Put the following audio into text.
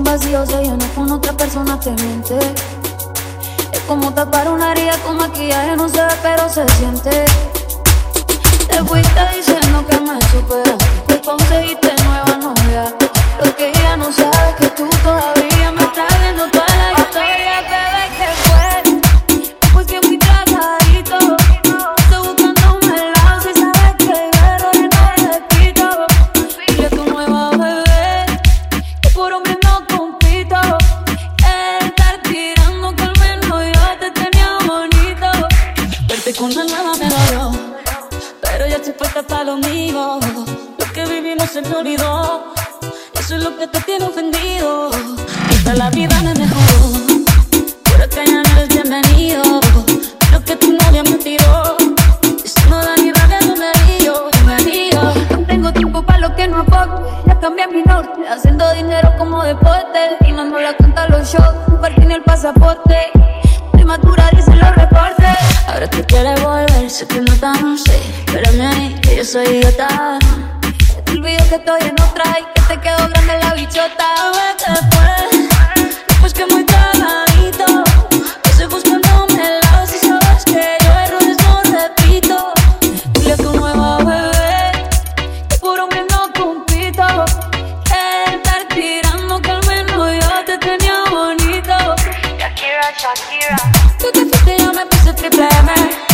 vacío se llena con otra persona te miente. Es como tapar una herida con maquillaje, no se ve, pero se siente. Te fuiste diciendo que me superaste, que conseguiste nueva novia. Lo que Verte con la nueva dolió, pero ya estoy puesta para lo mío. Lo que viví no se me olvidó. Eso es lo que te tiene ofendido. Esta la vida me mejoró. Pero que ya no eres bienvenido. Lo que tu novia me tiró. Eso no da ni rabia, no me río, no me río. No tengo tiempo para lo que no aporte. Ya cambié mi norte. Haciendo dinero como deporte. Y no la cuenta los shows. Ni el pasaporte. sé que no tan sé. Espérame ahí, que yo soy idiota. Se te olvido que estoy en otra y que te quedó grande la bichota. Vete pues, pues que muy trabajito. Que se buscándome el lado si sabes que yo errores no repito. Dile a tu nueva bebé que por hombre no compito. Que estar tirando que al menos yo te tenía bonito. Shakira, Shakira. Tú te fuiste y yo me puse triple M.